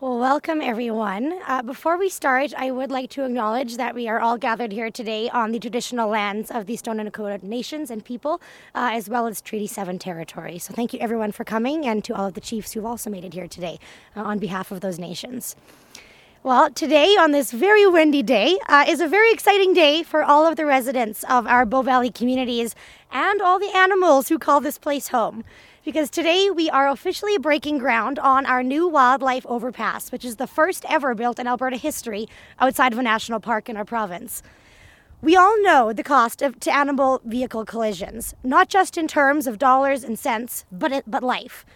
Well, welcome everyone. Uh, before we start, I would like to acknowledge that we are all gathered here today on the traditional lands of the Stoney Nakoda nations and people, uh, as well as Treaty 7 territory. So, thank you everyone for coming and to all of the chiefs who've also made it here today uh, on behalf of those nations. Well, today, on this very windy day, uh, is a very exciting day for all of the residents of our Bow Valley communities and all the animals who call this place home because today we are officially breaking ground on our new wildlife overpass, which is the first ever built in Alberta history outside of a national park in our province. We all know the cost of to animal vehicle collisions, not just in terms of dollars and cents, but but life.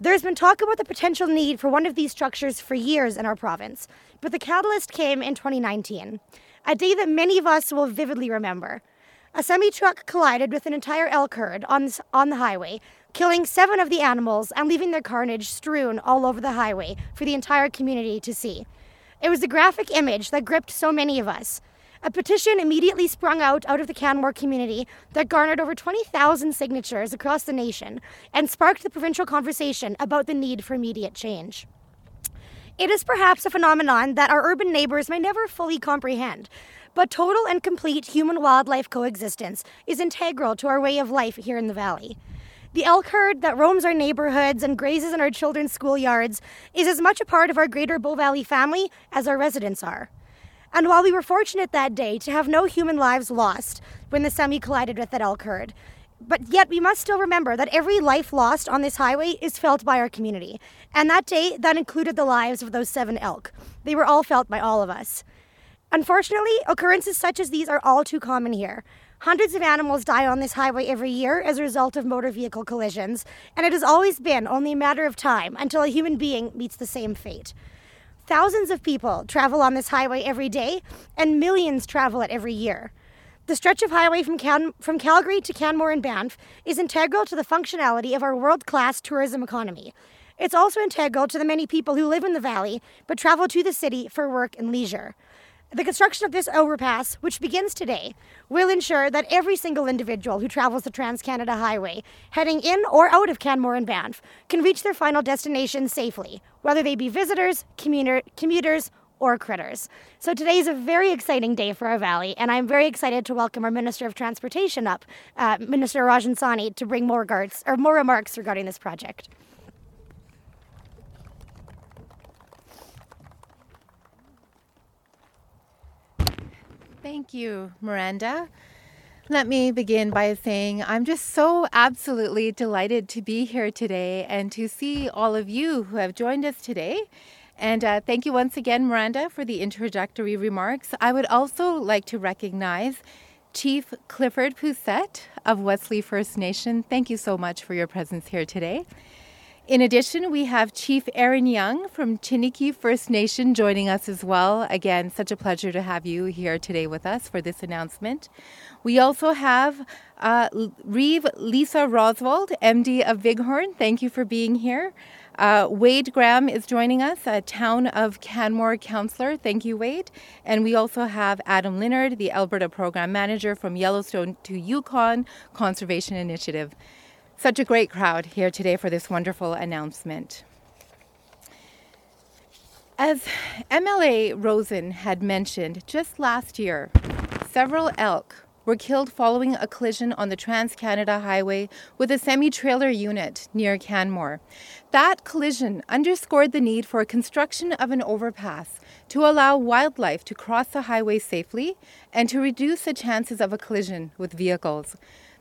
There's been talk about the potential need for one of these structures for years in our province, but the catalyst came in 2019, a day that many of us will vividly remember. A semi truck collided with an entire elk herd on, on the highway, killing seven of the animals and leaving their carnage strewn all over the highway for the entire community to see. It was a graphic image that gripped so many of us. A petition immediately sprung out out of the Canmore community that garnered over 20,000 signatures across the nation and sparked the provincial conversation about the need for immediate change. It is perhaps a phenomenon that our urban neighbors may never fully comprehend, but total and complete human wildlife coexistence is integral to our way of life here in the valley. The elk herd that roams our neighborhoods and grazes in our children's schoolyards is as much a part of our greater Bow Valley family as our residents are. And while we were fortunate that day to have no human lives lost when the semi collided with that elk herd, but yet we must still remember that every life lost on this highway is felt by our community. And that day, that included the lives of those seven elk. They were all felt by all of us. Unfortunately, occurrences such as these are all too common here. Hundreds of animals die on this highway every year as a result of motor vehicle collisions, and it has always been only a matter of time until a human being meets the same fate. Thousands of people travel on this highway every day, and millions travel it every year. The stretch of highway from, Can- from Calgary to Canmore and Banff is integral to the functionality of our world class tourism economy. It's also integral to the many people who live in the valley but travel to the city for work and leisure. The construction of this overpass, which begins today, will ensure that every single individual who travels the Trans Canada Highway, heading in or out of Canmore and Banff, can reach their final destination safely, whether they be visitors, commuter- commuters, or critters. So today is a very exciting day for our valley, and I'm very excited to welcome our Minister of Transportation up, uh, Minister Rajan Sawhney, to bring more regards or more remarks regarding this project. Thank you, Miranda. Let me begin by saying I'm just so absolutely delighted to be here today and to see all of you who have joined us today. And uh, thank you once again, Miranda, for the introductory remarks. I would also like to recognize Chief Clifford Poucette of Wesley First Nation. Thank you so much for your presence here today. In addition, we have Chief Aaron Young from Chiniki First Nation joining us as well. Again, such a pleasure to have you here today with us for this announcement. We also have uh, Reeve Lisa Rosvold, MD of Bighorn. Thank you for being here. Uh, Wade Graham is joining us, a Town of Canmore counselor. Thank you, Wade. And we also have Adam Linnard, the Alberta Program Manager from Yellowstone to Yukon Conservation Initiative. Such a great crowd here today for this wonderful announcement. As MLA Rosin had mentioned, just last year, several elk were killed following a collision on the Trans Canada Highway with a semi trailer unit near Canmore. That collision underscored the need for construction of an overpass to allow wildlife to cross the highway safely and to reduce the chances of a collision with vehicles.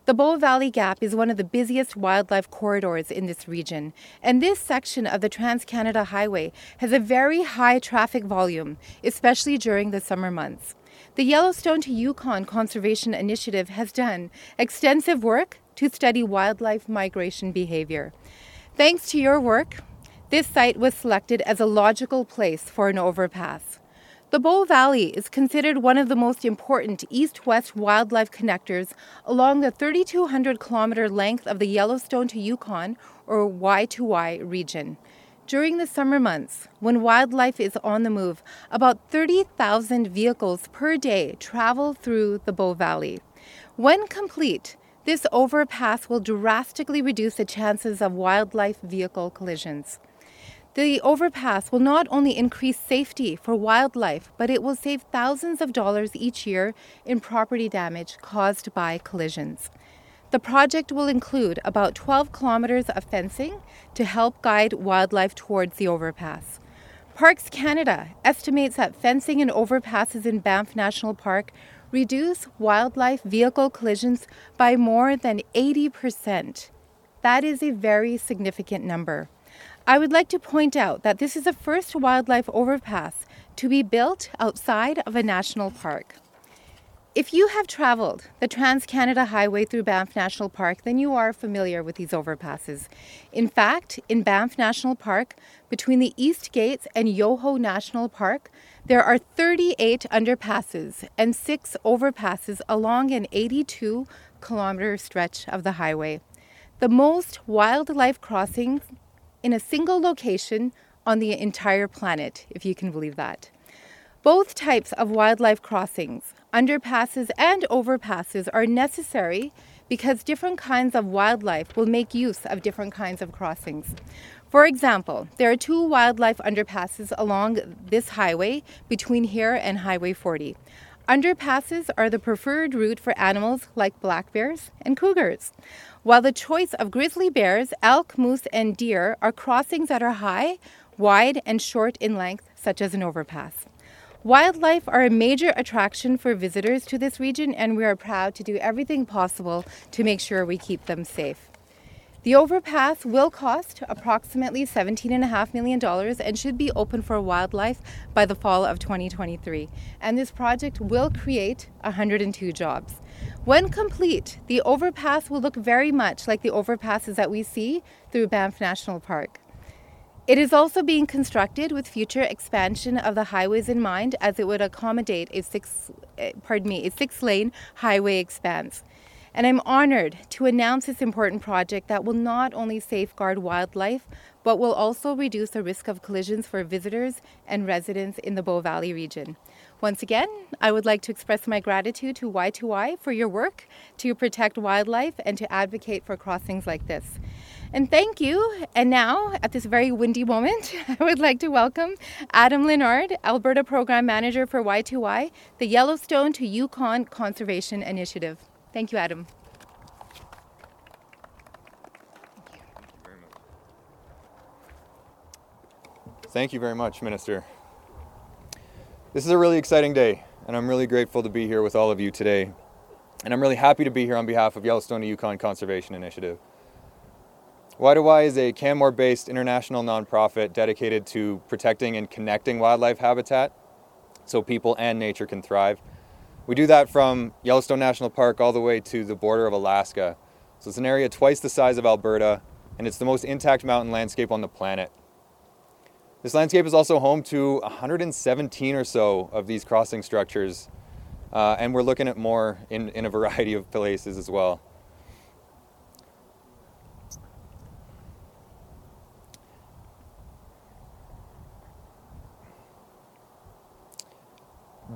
The Bow Valley Gap is one of the busiest wildlife corridors in this region, and this section of the Trans Canada Highway has a very high traffic volume, especially during the summer months. The Yellowstone to Yukon Conservation Initiative has done extensive work to study wildlife migration behavior. Thanks to your work, this site was selected as a logical place for an overpass. The Bow Valley is considered one of the most important east west wildlife connectors along the 3,200 kilometer length of the Yellowstone to Yukon or Y2Y region. During the summer months, when wildlife is on the move, about 30,000 vehicles per day travel through the Bow Valley. When complete, this overpass will drastically reduce the chances of wildlife vehicle collisions. The overpass will not only increase safety for wildlife, but it will save thousands of dollars each year in property damage caused by collisions. The project will include about 12 kilometers of fencing to help guide wildlife towards the overpass. Parks Canada estimates that fencing and overpasses in Banff National Park reduce wildlife vehicle collisions by more than 80%. That is a very significant number. I would like to point out that this is the first wildlife overpass to be built outside of a national park. If you have traveled the Trans Canada Highway through Banff National Park, then you are familiar with these overpasses. In fact, in Banff National Park, between the East Gates and Yoho National Park, there are 38 underpasses and six overpasses along an 82 kilometer stretch of the highway. The most wildlife crossings in a single location on the entire planet, if you can believe that. Both types of wildlife crossings, underpasses and overpasses, are necessary because different kinds of wildlife will make use of different kinds of crossings. For example, there are two wildlife underpasses along this highway between here and Highway 40. Underpasses are the preferred route for animals like black bears and cougars, while the choice of grizzly bears, elk, moose, and deer are crossings that are high, wide, and short in length, such as an overpass. Wildlife are a major attraction for visitors to this region, and we are proud to do everything possible to make sure we keep them safe. The overpass will cost approximately $17.5 million and should be open for wildlife by the fall of 2023. And this project will create 102 jobs. When complete, the overpass will look very much like the overpasses that we see through Banff National Park. It is also being constructed with future expansion of the highways in mind as it would accommodate a six eh, pardon me, a six-lane highway expanse. And I'm honored to announce this important project that will not only safeguard wildlife, but will also reduce the risk of collisions for visitors and residents in the Bow Valley region. Once again, I would like to express my gratitude to Y2Y for your work to protect wildlife and to advocate for crossings like this. And thank you. And now, at this very windy moment, I would like to welcome Adam Linnard, Alberta Program Manager for Y2Y, the Yellowstone to Yukon Conservation Initiative. Thank you, Adam. Thank you very much, Minister. This is a really exciting day, and I'm really grateful to be here with all of you today. And I'm really happy to be here on behalf of Yellowstone to Yukon Conservation Initiative. Y2Y is a Canmore based international nonprofit dedicated to protecting and connecting wildlife habitat so people and nature can thrive. We do that from Yellowstone National Park all the way to the border of Alaska. So it's an area twice the size of Alberta, and it's the most intact mountain landscape on the planet. This landscape is also home to 117 or so of these crossing structures, uh, and we're looking at more in, in a variety of places as well.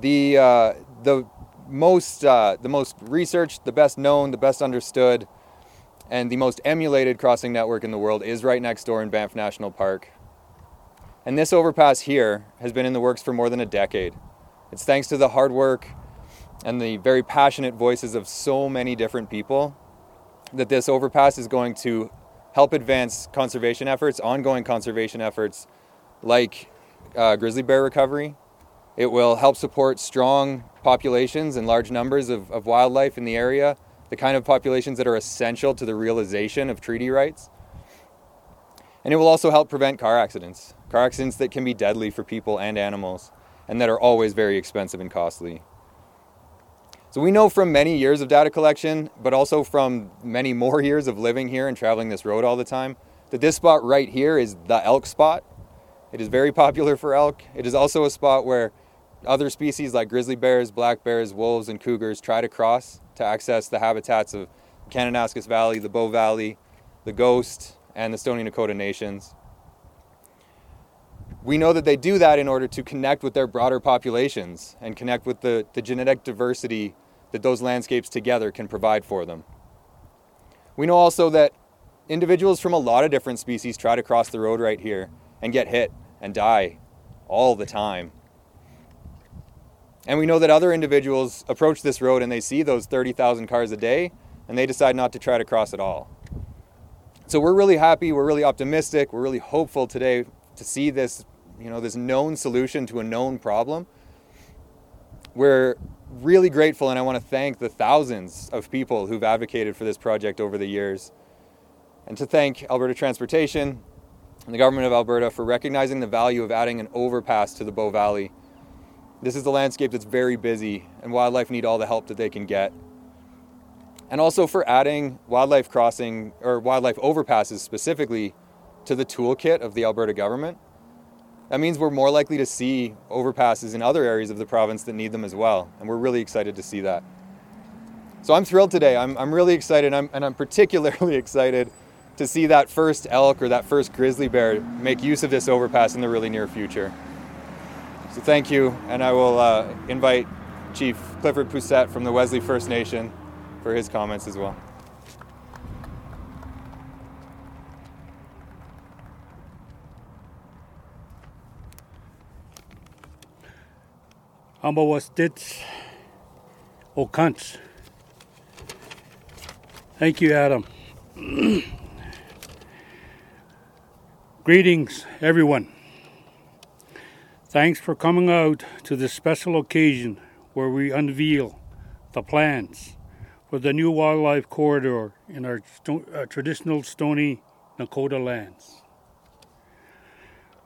The, uh, the most uh, the most researched, the best known, the best understood, and the most emulated crossing network in the world is right next door in Banff National Park. And this overpass here has been in the works for more than a decade. It's thanks to the hard work and the very passionate voices of so many different people that this overpass is going to help advance conservation efforts, ongoing conservation efforts like uh, grizzly bear recovery, it will help support strong populations and large numbers of, of wildlife in the area, the kind of populations that are essential to the realization of treaty rights. And it will also help prevent car accidents, car accidents that can be deadly for people and animals, and that are always very expensive and costly. So we know from many years of data collection, but also from many more years of living here and traveling this road all the time, that this spot right here is the elk spot. It is very popular for elk. It is also a spot where other species like grizzly bears, black bears, wolves, and cougars try to cross to access the habitats of Kananaskis Valley, the Bow Valley, the Ghost, and the Stoney Nakoda nations. We know that they do that in order to connect with their broader populations and connect with the, the genetic diversity that those landscapes together can provide for them. We know also that individuals from a lot of different species try to cross the road right here, and get hit and die all the time. And we know that other individuals approach this road and they see those 30,000 cars a day and they decide not to try to cross at all. So we're really happy, we're really optimistic, we're really hopeful today to see this, you know, this known solution to a known problem. We're really grateful and I want to thank the thousands of people who've advocated for this project over the years. And to thank Alberta Transportation and the government of Alberta for recognizing the value of adding an overpass to the Bow Valley. This is a landscape that's very busy and wildlife need all the help that they can get and also for adding wildlife crossing or wildlife overpasses specifically to the toolkit of the Alberta government. That means we're more likely to see overpasses in other areas of the province that need them as well, and we're really excited to see that. So I'm thrilled today. I'm, I'm really excited, I'm, and I'm particularly excited to see that first elk or that first grizzly bear make use of this overpass in the really near future. So thank you, and I will uh, invite Chief Clifford Poucette from the Wesley First Nation for his comments as well. Ambawastits Okants. Thank you, Adam. Greetings, everyone. Thanks for coming out to this special occasion where we unveil the plans for the new wildlife corridor in our sto- uh, traditional Stoney Nakoda lands.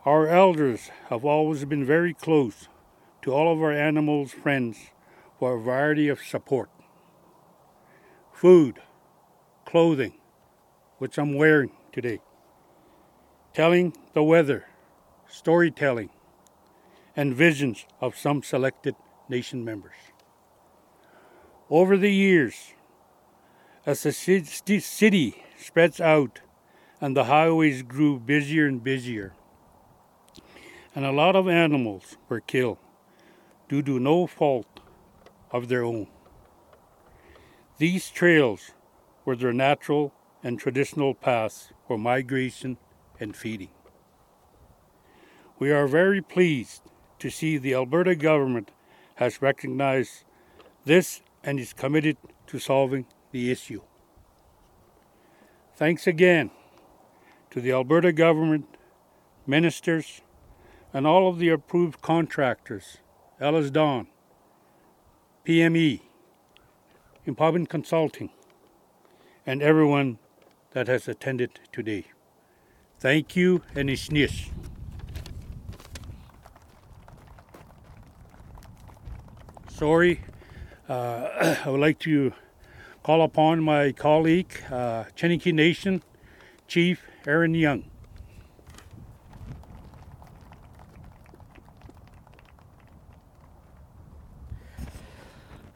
Our elders have always been very close to all of our animals' friends for a variety of support food, clothing, which I'm wearing today, telling the weather, storytelling, and visions of some selected nation members. Over the years, as the city spreads out and the highways grew busier and busier, and a lot of animals were killed due to no fault of their own. These trails were their natural and traditional paths for migration and feeding. We are very pleased to see the Alberta government has recognized this and is committed to solving the issue. Thanks again to the Alberta government, ministers, and all of the approved contractors, EllisDon, PME, Impobin Consulting, and everyone that has attended today. Thank you and Ishnish. Sorry uh, I would like to call upon my colleague, uh, Chiniki Nation Chief Aaron Young.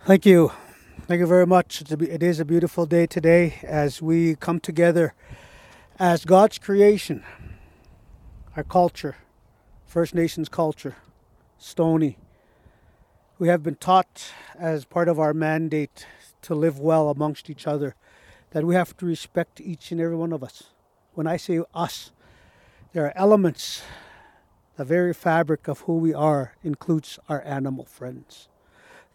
Thank you. Thank you very much. It is a beautiful day today as we come together as God's creation, our culture, First Nations culture, Stoney, we have been taught as part of our mandate to live well amongst each other that we have to respect each and every one of us. When I say us, there are elements, the very fabric of who we are includes our animal friends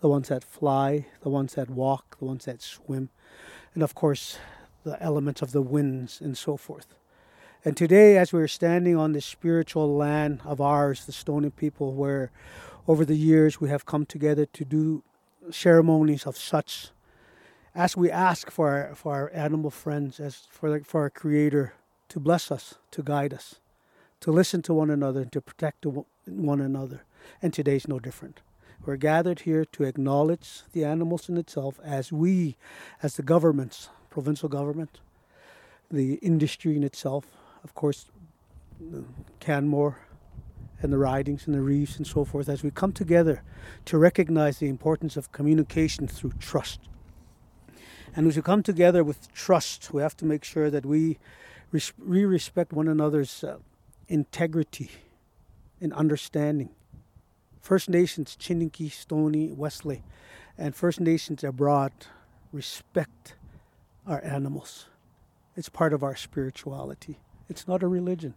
the ones that fly, the ones that walk, the ones that swim, and of course, the elements of the winds and so forth. And today, as we're standing on this spiritual land of ours, the Stoney people, where over the years we have come together to do ceremonies of such as we ask for our, for our animal friends as for, for our creator to bless us to guide us to listen to one another and to protect one another. And today's no different. We're gathered here to acknowledge the animals in itself as we as the governments provincial government the industry in itself. Of course canmore and the ridings and the reefs and so forth as we come together to recognize the importance of communication through trust. And as we come together with trust, we have to make sure that we, res- we respect one another's uh, integrity and understanding. First Nations, Chiniki, Stoney, Wesley, and First Nations abroad respect our animals. It's part of our spirituality. It's not a religion.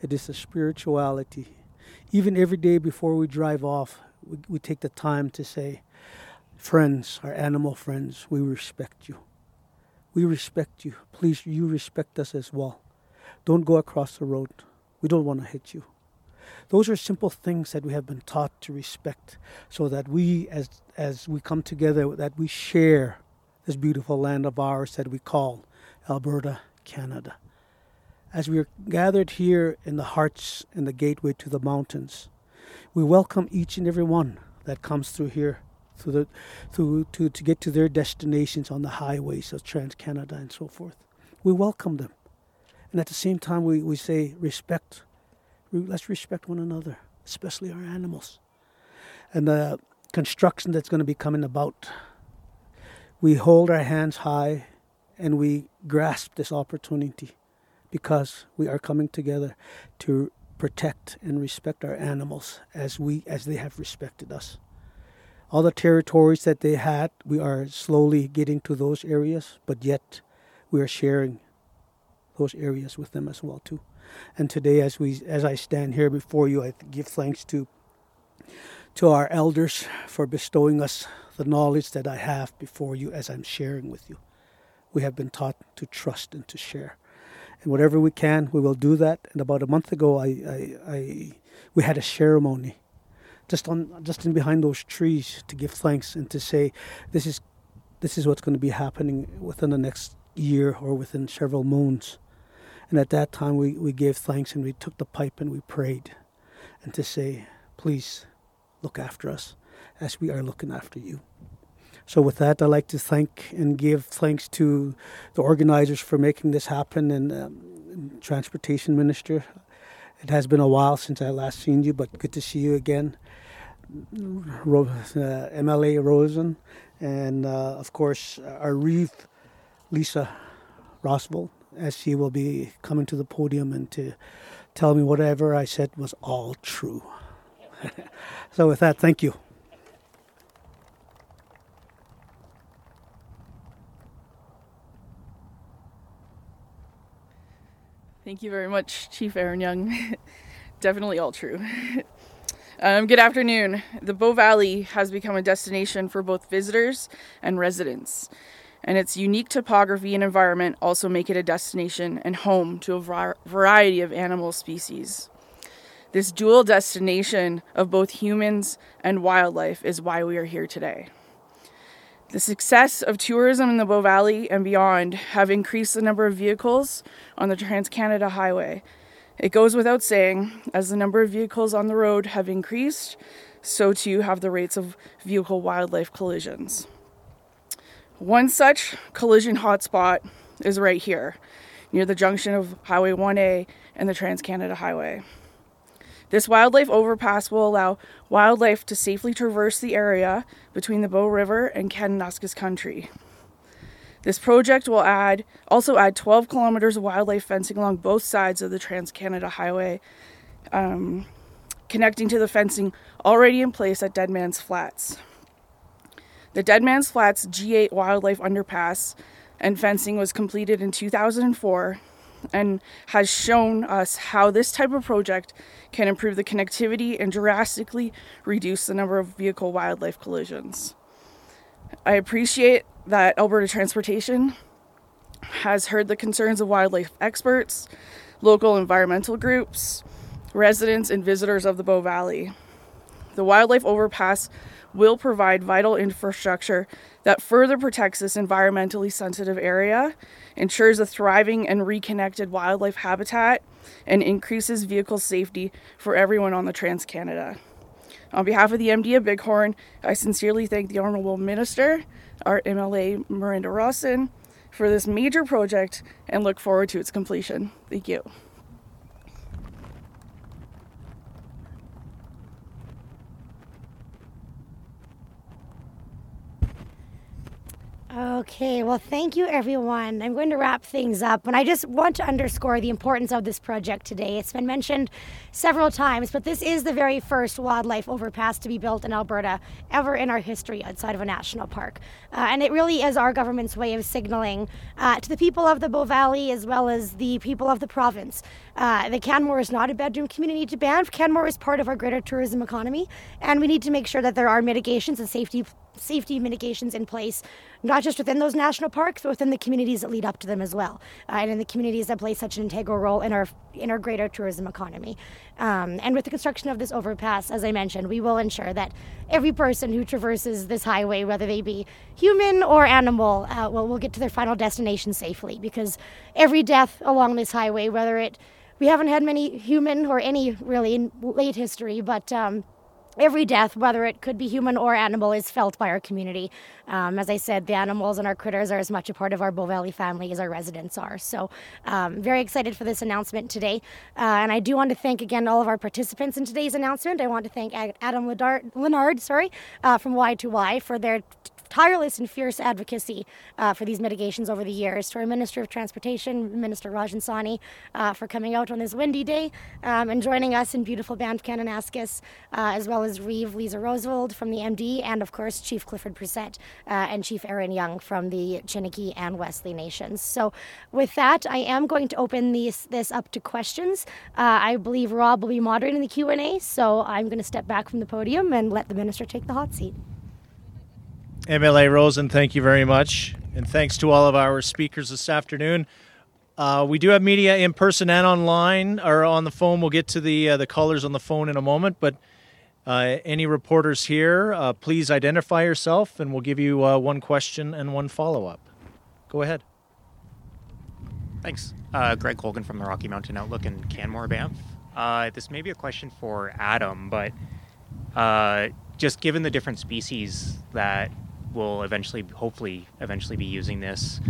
It is a spirituality. Even every day before we drive off, we, we take the time to say, Friends, our animal friends, we respect you. We respect you. Please, you respect us as well. Don't go across the road. We don't want to hit you. Those are simple things that we have been taught to respect so that we, as, as we come together, that we share this beautiful land of ours that we call Alberta, Canada. As we are gathered here in the hearts and the gateway to the mountains, we welcome each and every one that comes through here through the, through, to, to get to their destinations on the highways of Trans Canada and so forth. We welcome them. And at the same time, we, we say respect. Let's respect one another, especially our animals. And the construction that's going to be coming about, we hold our hands high and we grasp this opportunity because we are coming together to protect and respect our animals as we as they have respected us all the territories that they had, we are slowly getting to those areas, but yet we are sharing those areas with them as well too. And today, as we as I stand here before you, I give thanks to to our elders for bestowing us the knowledge that I have before you as I'm sharing with you. We have been taught to trust and to share. Whatever we can, we will do that. And about a month ago, I, I, I we had a ceremony just on just in behind those trees to give thanks and to say this is this is what's going to be happening within the next year or within several moons. And at that time we, we gave thanks and we took the pipe and we prayed and to say, please look after us as we are looking after you. So with that, I'd like to thank and give thanks to the organizers for making this happen and um, Transportation Minister. It has been a while since I last seen you, but good to see you again. Uh, MLA Rosin, and uh, of course our Reeve, Lisa Rosvold, as she will be coming to the podium and to tell me whatever I said was all true. so with that, thank you. Thank you very much, Chief Aaron Young. Definitely all true. Um, good afternoon. The Bow Valley has become a destination for both visitors and residents, and its unique topography and environment also make it a destination and home to a variety of animal species. This dual destination of both humans and wildlife is why we are here today. The success of tourism in the Bow Valley and beyond have increased the number of vehicles on the Trans Canada Highway it goes without saying, as the number of vehicles on the road have increased, so too have the rates of vehicle wildlife collisions. One such collision hotspot is right here, near the junction of Highway 1A and the Trans Canada Highway. This wildlife overpass will allow wildlife to safely traverse the area between the Bow River and Kananaskis country. This project will add also add 12 kilometers of wildlife fencing along both sides of the Trans Canada Highway, um, connecting to the fencing already in place at Dead Man's Flats. The Dead Man's Flats G8 wildlife underpass and fencing was completed in 2004 and has shown us how this type of project can improve the connectivity and drastically reduce the number of vehicle wildlife collisions. I appreciate that Alberta Transportation has heard the concerns of wildlife experts, local environmental groups, residents, and visitors of the Bow Valley. The wildlife overpass will provide vital infrastructure that further protects this environmentally sensitive area, ensures a thriving and reconnected wildlife habitat, and increases vehicle safety for everyone on the Trans Canada. On behalf of the MD of Bighorn, I sincerely thank the Honourable Minister our MLA Miranda Rosin for this major project and look forward to its completion. Thank you. Okay. Well, thank you, everyone. I'm going to wrap things up, and I just want to underscore the importance of this project today. It's been mentioned several times, but this is the very first wildlife overpass to be built in Alberta ever in our history outside of a national park. Uh, and it really is our government's way of signaling uh, to the people of the Bow Valley as well as the people of the province uh, that Canmore is not a bedroom community to Banff. Canmore is part of our greater tourism economy, and we need to make sure that there are mitigations and safety safety mitigations in place, not just within those national parks, but within the communities that lead up to them as well, uh, and in the communities that play such an integral role in our in our greater tourism economy. Um, and with the construction of this overpass, as I mentioned, we will ensure that every person who traverses this highway, whether they be human or animal, uh, will will get to their final destination safely. Because every death along this highway, whether it we haven't had many human or any really in late history, but um, every death, whether it could be human or animal, is felt by our community. Um, as I said, the animals and our critters are as much a part of our Bow Valley family as our residents are. So, um, very excited for this announcement today. Uh, and I do want to thank again all of our participants in today's announcement. I want to thank Adam Linnard, sorry, uh, from Y2Y for their tireless and fierce advocacy uh, for these mitigations over the years. To our Minister of Transportation, Minister Rajan Sawhney, uh, for coming out on this windy day um, and joining us in beautiful Banff Kananaskis, uh, as well as Reeve Lisa Rosvold from the MD, and of course Chief Clifford Poucette uh, and Chief Aaron Young from the Chiniki and Wesley Nations. So, with that, I am going to open these, this up to questions. Uh, I believe Rob will be moderating the Q and A, so I'm going to step back from the podium and let the minister take the hot seat. MLA Rosin, thank you very much. And thanks to all of our speakers this afternoon. Uh, we do have media in person and online or on the phone. We'll get to the uh, the callers on the phone in a moment. But uh, any reporters here, uh, please identify yourself, and we'll give you uh, one question and one follow up. Go ahead. Thanks, uh, Greg Colgan from the Rocky Mountain Outlook in Canmore, Banff. this may be a question for Adam, but just given the different species that will eventually, hopefully, eventually be using this.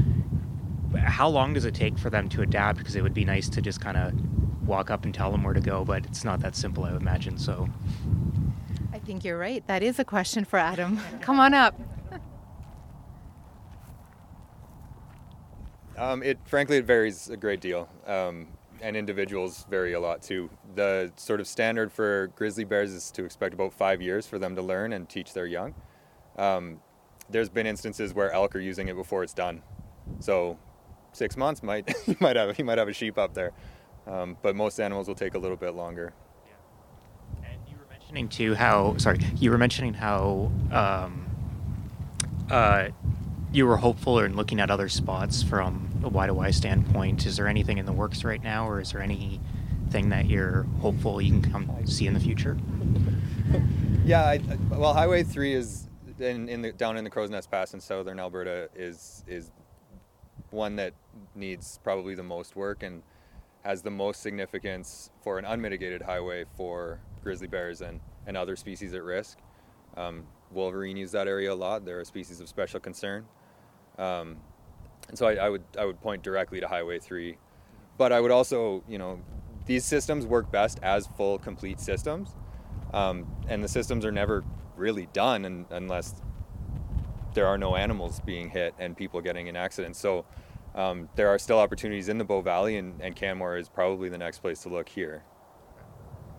How long does it take for them to adapt? Because it would be nice to just kind of walk up and tell them where to go, but it's not that simple, I would imagine. So, I think you're right. That is a question for Adam. Come on up. Um, it frankly it varies a great deal, um, and individuals vary a lot too. The sort of standard for grizzly bears is to expect about five years for them to learn and teach their young. Um, there's been instances where elk are using it before it's done. So six months might you might have you might have a sheep up there, um, but most animals will take a little bit longer. Yeah. And you were mentioning too how sorry you were mentioning how um, uh, you were hopeful in looking at other spots from a Y2Y standpoint. Is there anything in the works right now, or is there anything that you're hopeful you can come see in the future? Yeah, I, well, Highway Three is in, in the down in the Crowsnest Pass in southern Alberta is is one that needs probably the most work and has the most significance for an unmitigated highway for grizzly bears and, and other species at risk. Um, wolverine use that area a lot. They're a species of special concern. Um, and so I, I, would I would point directly to Highway 3. But I would also, you know, these systems work best as full, complete systems. Um, and the systems are never really done and, unless there are no animals being hit and people getting in accidents. So um, there are still opportunities in the Bow Valley, and, and Canmore is probably the next place to look here.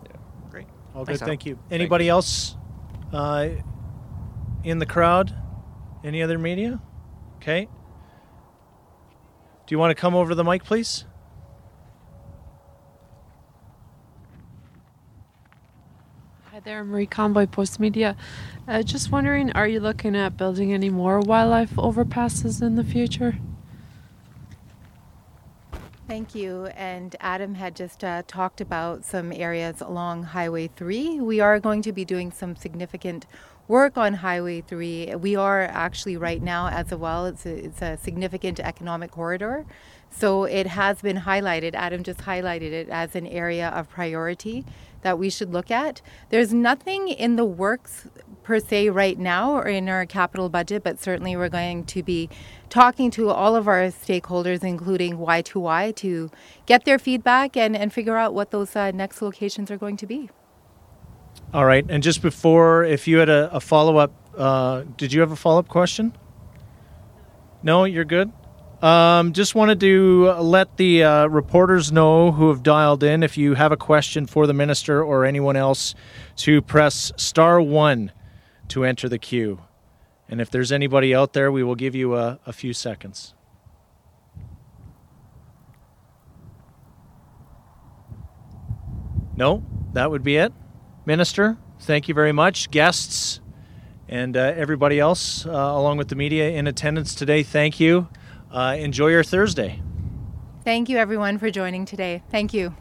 Yeah, great. All good. Thank you. Anybody Thank else uh, in the crowd? Any other media? Okay. Do you want to come over to the mic, please? Hi there, Marie Conboy, Postmedia. Uh, just wondering, are you looking at building any more wildlife overpasses in the future? Thank you. And Adam had just uh, talked about some areas along Highway 3. We are going to be doing some significant work on Highway 3. We are actually right now, as well, it's a, it's a significant economic corridor. So it has been highlighted, Adam just highlighted it as an area of priority that we should look at. There's nothing in the works per se right now or in our capital budget, but certainly we're going to be talking to all of our stakeholders, including Y2Y, to get their feedback and, and figure out what those uh, next locations are going to be. All right. And just before, if you had a, a follow up, uh, did you have a follow up question? No, you're good. Um, just wanted to let the uh, reporters know who have dialed in if you have a question for the minister or anyone else to press star one to enter the queue. And if there's anybody out there, we will give you a, a few seconds. No, that would be it. Minister, thank you very much. Guests and uh, everybody else, uh, along with the media in attendance today, thank you. Uh, enjoy your Thursday. Thank you, everyone, for joining today. Thank you.